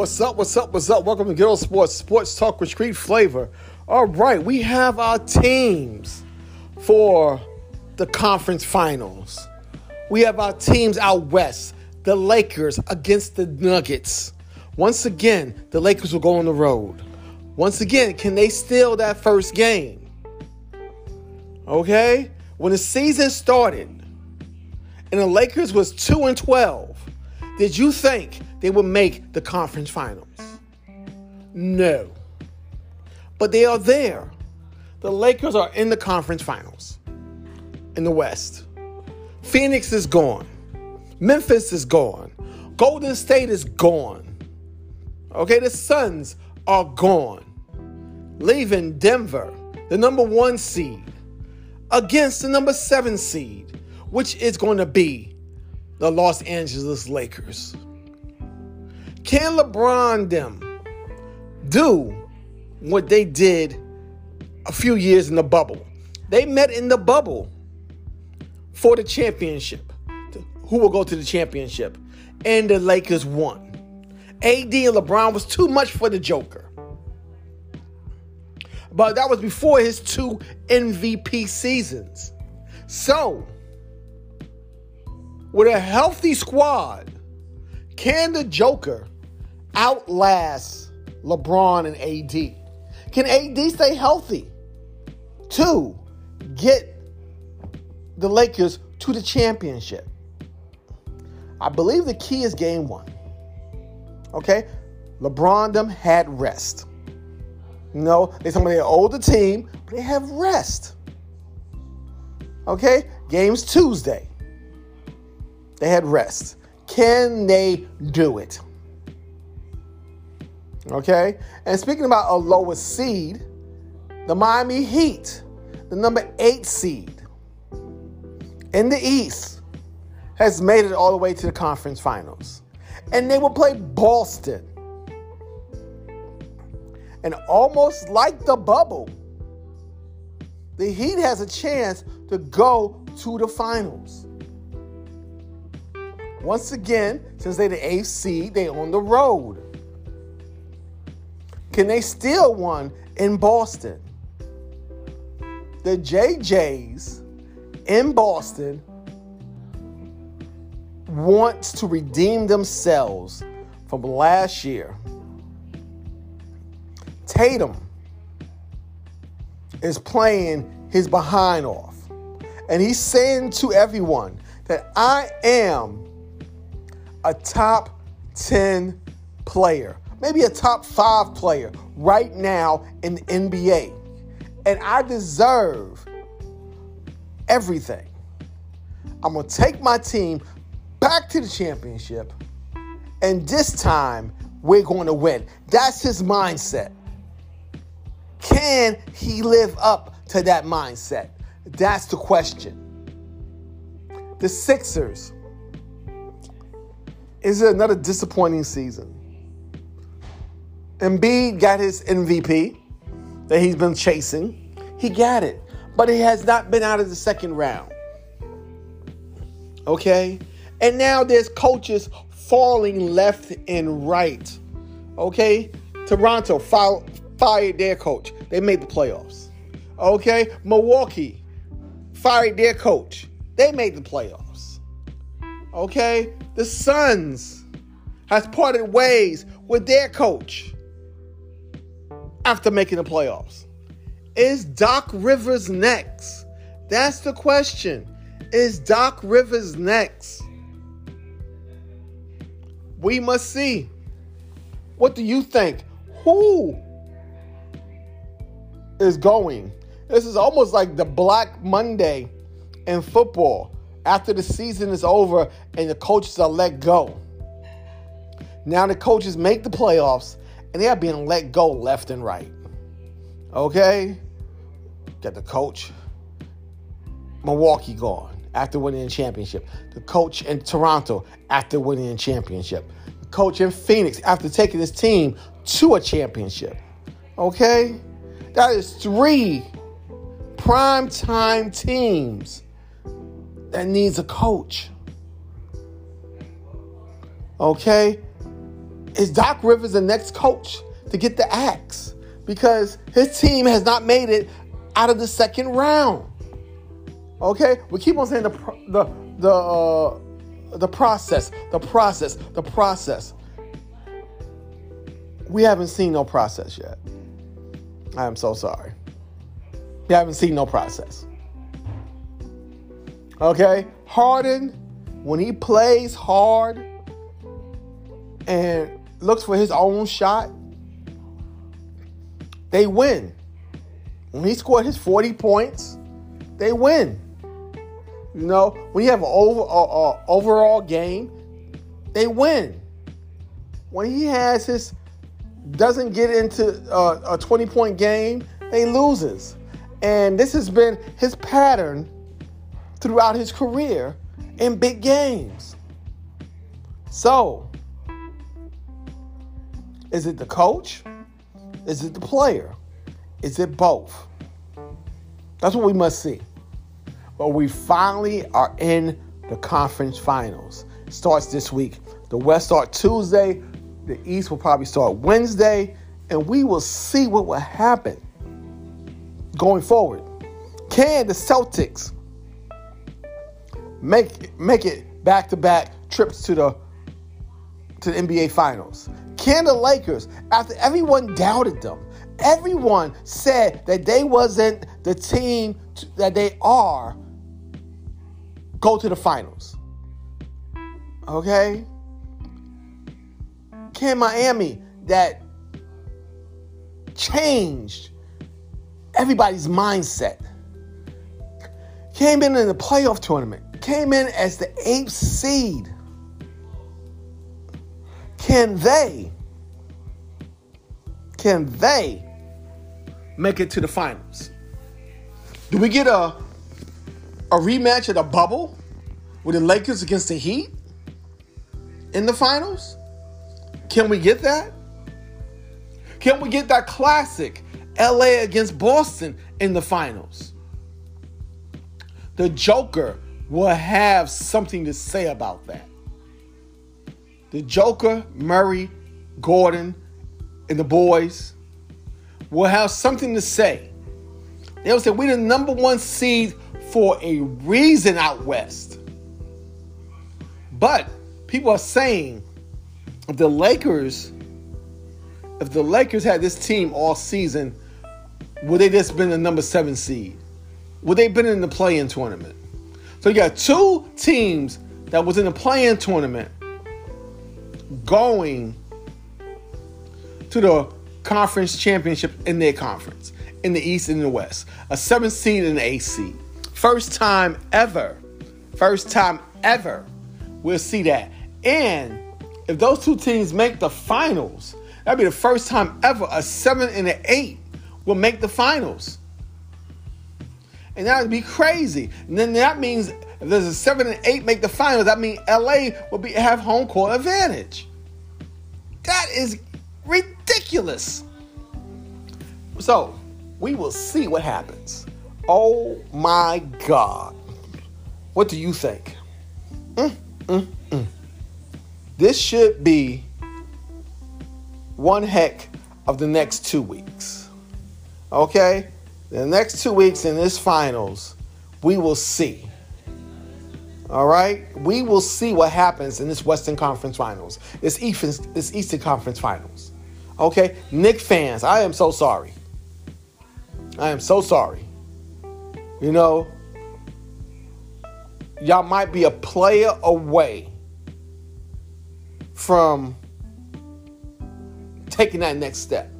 What's up? What's up? What's up? Welcome to Good Sports, Sports Talk with Street Flavor. All right, we have our teams for the conference finals. We have our teams out west, the Lakers against the Nuggets. Once again, the Lakers will go on the road. Once again, can they steal that first game? Okay? When the season started and the Lakers was 2 and 12, did you think they would make the conference finals? No. But they are there. The Lakers are in the conference finals in the West. Phoenix is gone. Memphis is gone. Golden State is gone. Okay, the Suns are gone. Leaving Denver, the number one seed, against the number seven seed, which is going to be the Los Angeles Lakers. Can LeBron them do what they did a few years in the bubble? They met in the bubble for the championship. Who will go to the championship? And the Lakers won. AD and LeBron was too much for the Joker. But that was before his two MVP seasons. So, with a healthy squad, can the Joker outlast LeBron and AD? Can AD stay healthy to get the Lakers to the championship? I believe the key is game one. Okay? LeBron them had rest. You know, they're some of their older team, but they have rest. Okay? Games Tuesday. They had rest. Can they do it? Okay? And speaking about a lower seed, the Miami Heat, the number eight seed in the East, has made it all the way to the conference finals. And they will play Boston. And almost like the bubble, the Heat has a chance to go to the finals. Once again, since they're the eighth seed, they're on the road. Can they steal one in Boston? The JJs in Boston wants to redeem themselves from last year. Tatum is playing his behind off. And he's saying to everyone that I am a top 10 player, maybe a top five player right now in the NBA. And I deserve everything. I'm going to take my team back to the championship, and this time we're going to win. That's his mindset. Can he live up to that mindset? That's the question. The Sixers. Is it another disappointing season? Embiid got his MVP that he's been chasing. He got it, but he has not been out of the second round. Okay? And now there's coaches falling left and right. Okay? Toronto fired their coach. They made the playoffs. Okay? Milwaukee fired their coach. They made the playoffs. Okay? The Suns has parted ways with their coach after making the playoffs. Is Doc Rivers next? That's the question. Is Doc Rivers next? We must see. What do you think? Who is going? This is almost like the Black Monday in football. After the season is over and the coaches are let go. Now the coaches make the playoffs and they are being let go left and right. Okay? Got the coach. Milwaukee gone after winning the championship. The coach in Toronto after winning the championship. The coach in Phoenix after taking his team to a championship. Okay? That is three prime time teams that needs a coach. Okay? Is Doc Rivers the next coach to get the axe? Because his team has not made it out of the second round. Okay, we keep on saying the the the uh, the process, the process, the process. We haven't seen no process yet. I am so sorry. We haven't seen no process. Okay, Harden, when he plays hard and looks for his own shot, they win. When he scored his 40 points, they win. You know, when you have an over, uh, uh, overall game, they win. When he has his doesn't get into uh, a 20 point game, they loses. And this has been his pattern throughout his career in big games. So, is it the coach? Is it the player? Is it both? That's what we must see. But we finally are in the conference finals. Starts this week. The West start Tuesday. The East will probably start Wednesday, and we will see what will happen going forward. Can the Celtics make make it back to back trips to the to the NBA Finals? Can the Lakers, after everyone doubted them, everyone said that they wasn't the team that they are, go to the finals? Okay? Can Miami, that changed everybody's mindset, came in in the playoff tournament, came in as the eighth seed. Can they, can they make it to the finals? Do we get a, a rematch of the bubble with the Lakers against the Heat in the finals? Can we get that? Can we get that classic LA against Boston in the finals? The Joker will have something to say about that. The Joker, Murray, Gordon, and the boys will have something to say. They'll say, We're the number one seed for a reason out west. But people are saying if the Lakers, if the Lakers had this team all season, would they just been the number seven seed? Would they been in the play-in tournament? So you got two teams that was in the play-in tournament going to the conference championship in their conference in the East and the West. A seventh seed and an eighth seed. First time ever. First time ever. We'll see that. And if those two teams make the finals, that'd be the first time ever a seven and an eight will make the finals. And that would be crazy. And then that means if there's a seven and eight make the finals, that means LA will be have home court advantage. That is ridiculous. So we will see what happens. Oh my God. What do you think? Mm, mm, mm. This should be one heck of the next two weeks. Okay? The next two weeks in this finals, we will see. All right? We will see what happens in this Western Conference Finals, this Eastern, this Eastern Conference Finals. Okay? Knick fans, I am so sorry. I am so sorry. You know, y'all might be a player away from taking that next step.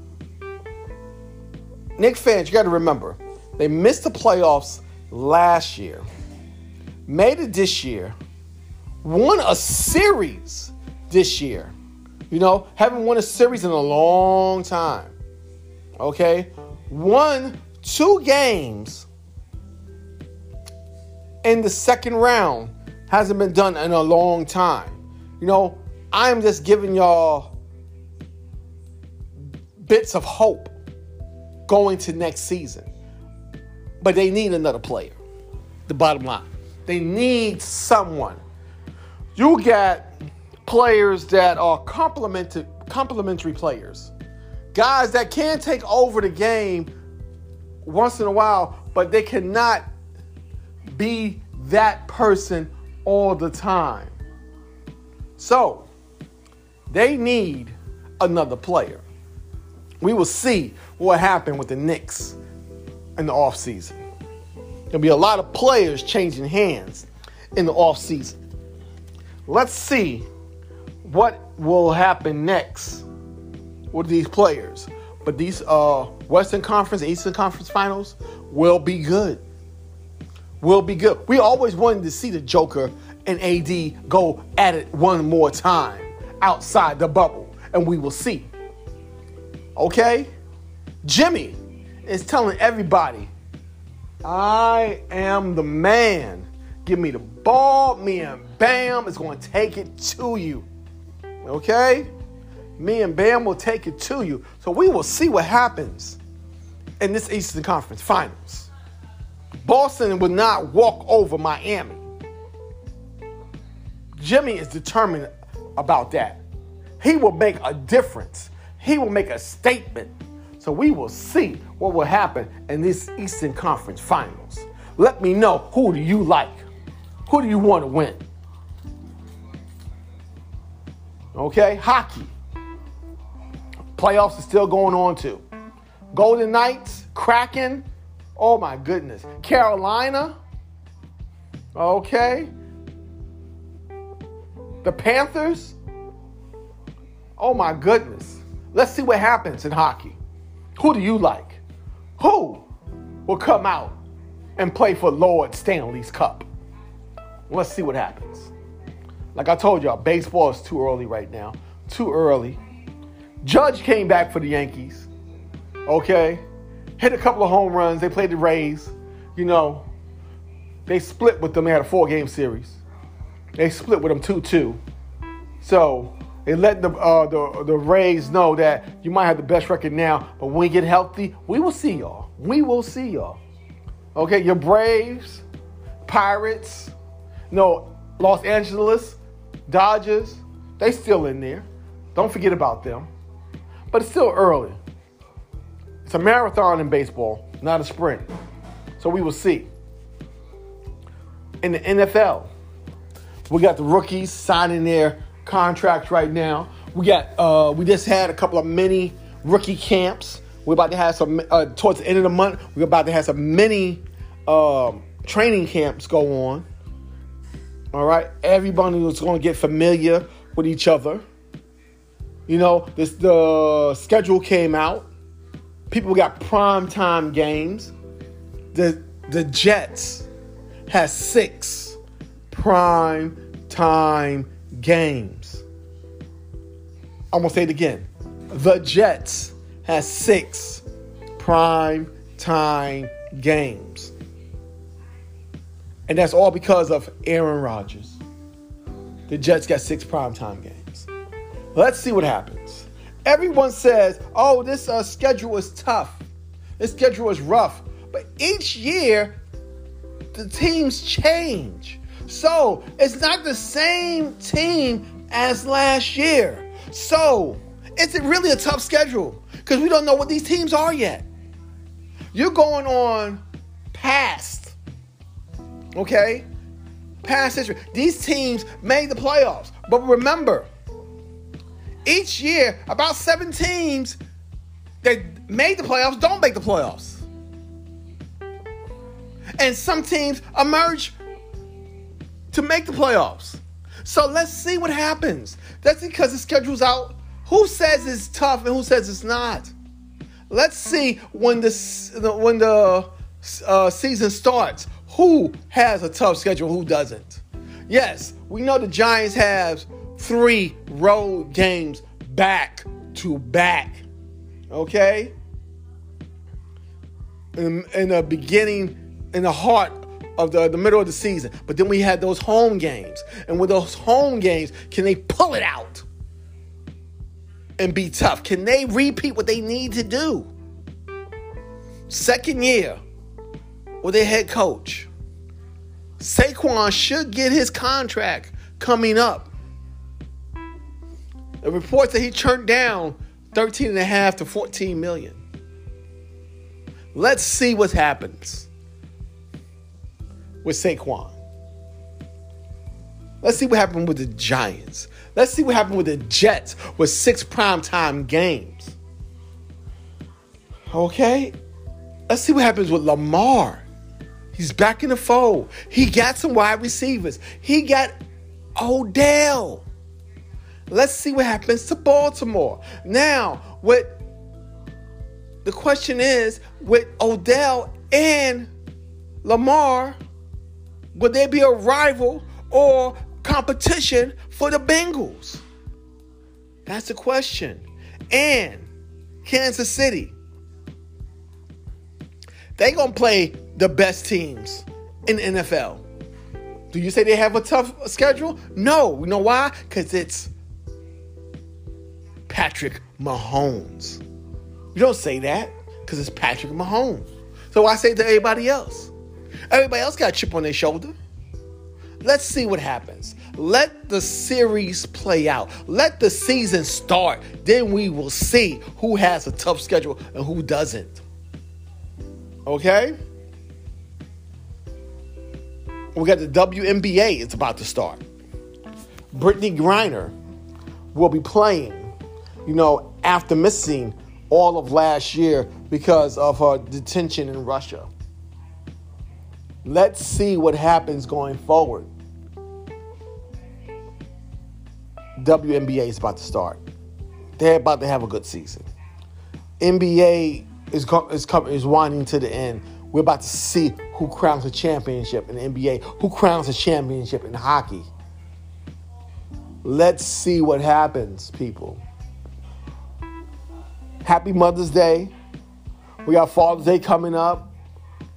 Knick fans, you got to remember, they missed the playoffs last year, made it this year, won a series this year. You know, haven't won a series in a long time. Okay? Won two games in the second round. Hasn't been done in a long time. You know, I'm just giving y'all bits of hope going to next season. But they need another player. The bottom line. They need someone. You get players that are complemented complementary players, guys that can take over the game once in a while, but they cannot be that person all the time. So they need another player. We will see what happened with the Knicks in the offseason. There'll be a lot of players changing hands in the offseason. Let's see what will happen next with these players. But these uh, Western Conference, and Eastern Conference finals will be good. Will be good. We always wanted to see the Joker and AD go at it one more time outside the bubble, and we will see. Okay? Jimmy is telling everybody, I am the man. Give me the ball, me and Bam is going to take it to you. Okay? Me and Bam will take it to you. So we will see what happens in this Eastern Conference Finals. Boston will not walk over Miami. Jimmy is determined about that. He will make a difference. He will make a statement. So we will see what will happen in this Eastern Conference Finals. Let me know who do you like? Who do you want to win? Okay, hockey. Playoffs are still going on too. Golden Knights, Kraken. Oh my goodness. Carolina. Okay. The Panthers? Oh my goodness. Let's see what happens in hockey. Who do you like? Who will come out and play for Lord Stanley's Cup? Let's see what happens. Like I told y'all, baseball is too early right now. Too early. Judge came back for the Yankees. Okay. Hit a couple of home runs. They played the Rays. You know, they split with them. They had a four game series. They split with them 2 2. So they let the, uh, the, the Rays know that you might have the best record now, but when we get healthy, we will see y'all. We will see y'all. Okay, your Braves, Pirates, no, Los Angeles, Dodgers, they still in there. Don't forget about them. But it's still early. It's a marathon in baseball, not a sprint. So we will see. In the NFL, we got the rookies signing their contracts right now. We got uh, we just had a couple of mini rookie camps. We're about to have some uh, towards the end of the month. We're about to have some mini um, training camps go on. All right, everybody is going to get familiar with each other. You know, this the schedule came out. People got prime time games. The the Jets has six prime time games. I'm gonna say it again. The Jets has six prime time games. And that's all because of Aaron Rodgers. The Jets got six prime time games. Let's see what happens. Everyone says, oh, this uh, schedule is tough. This schedule is rough. But each year, the teams change. So it's not the same team as last year. So is it really a tough schedule? Because we don't know what these teams are yet. You're going on past, okay? Past history. These teams made the playoffs. But remember, each year, about seven teams that made the playoffs don't make the playoffs. And some teams emerge to make the playoffs. So let's see what happens. That's because the schedule's out. Who says it's tough and who says it's not? Let's see when the when the uh, season starts. Who has a tough schedule? Who doesn't? Yes, we know the Giants have three road games back to back. Okay. In, in the beginning, in the heart of the, the middle of the season. But then we had those home games. And with those home games, can they pull it out and be tough? Can they repeat what they need to do? Second year with their head coach. Saquon should get his contract coming up. The reports that he turned down 13 and a half to 14 million. Let's see what happens with Saquon. Let's see what happened with the Giants. Let's see what happened with the Jets with six primetime games. Okay? Let's see what happens with Lamar. He's back in the fold. He got some wide receivers. He got Odell. Let's see what happens to Baltimore. Now, what the question is with Odell and Lamar, would there be a rival or competition for the Bengals? That's the question. And Kansas City. They gonna play the best teams in NFL. Do you say they have a tough schedule? No. You know why? Because it's Patrick Mahomes. You don't say that because it's Patrick Mahomes. So I say to everybody else. Everybody else got a chip on their shoulder. Let's see what happens. Let the series play out. Let the season start. Then we will see who has a tough schedule and who doesn't. Okay? We got the WNBA, it's about to start. Brittney Griner will be playing, you know, after missing all of last year because of her detention in Russia. Let's see what happens going forward. WNBA is about to start. They're about to have a good season. NBA is is is winding to the end. We're about to see who crowns a championship in the NBA, who crowns a championship in hockey. Let's see what happens, people. Happy Mother's Day. We got Father's Day coming up,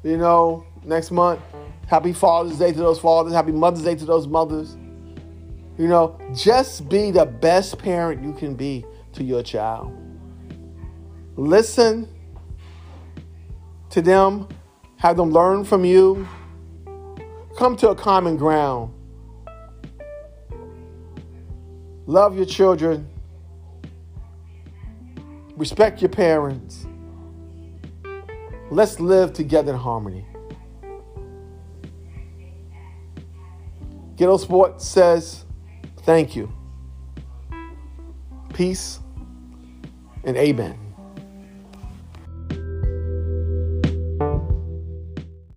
you know, next month. Happy Father's Day to those fathers. Happy Mother's Day to those mothers. You know, just be the best parent you can be to your child. Listen to them, have them learn from you. Come to a common ground. Love your children. Respect your parents. Let's live together in harmony. Ghetto Sport says, Thank you. Peace and amen.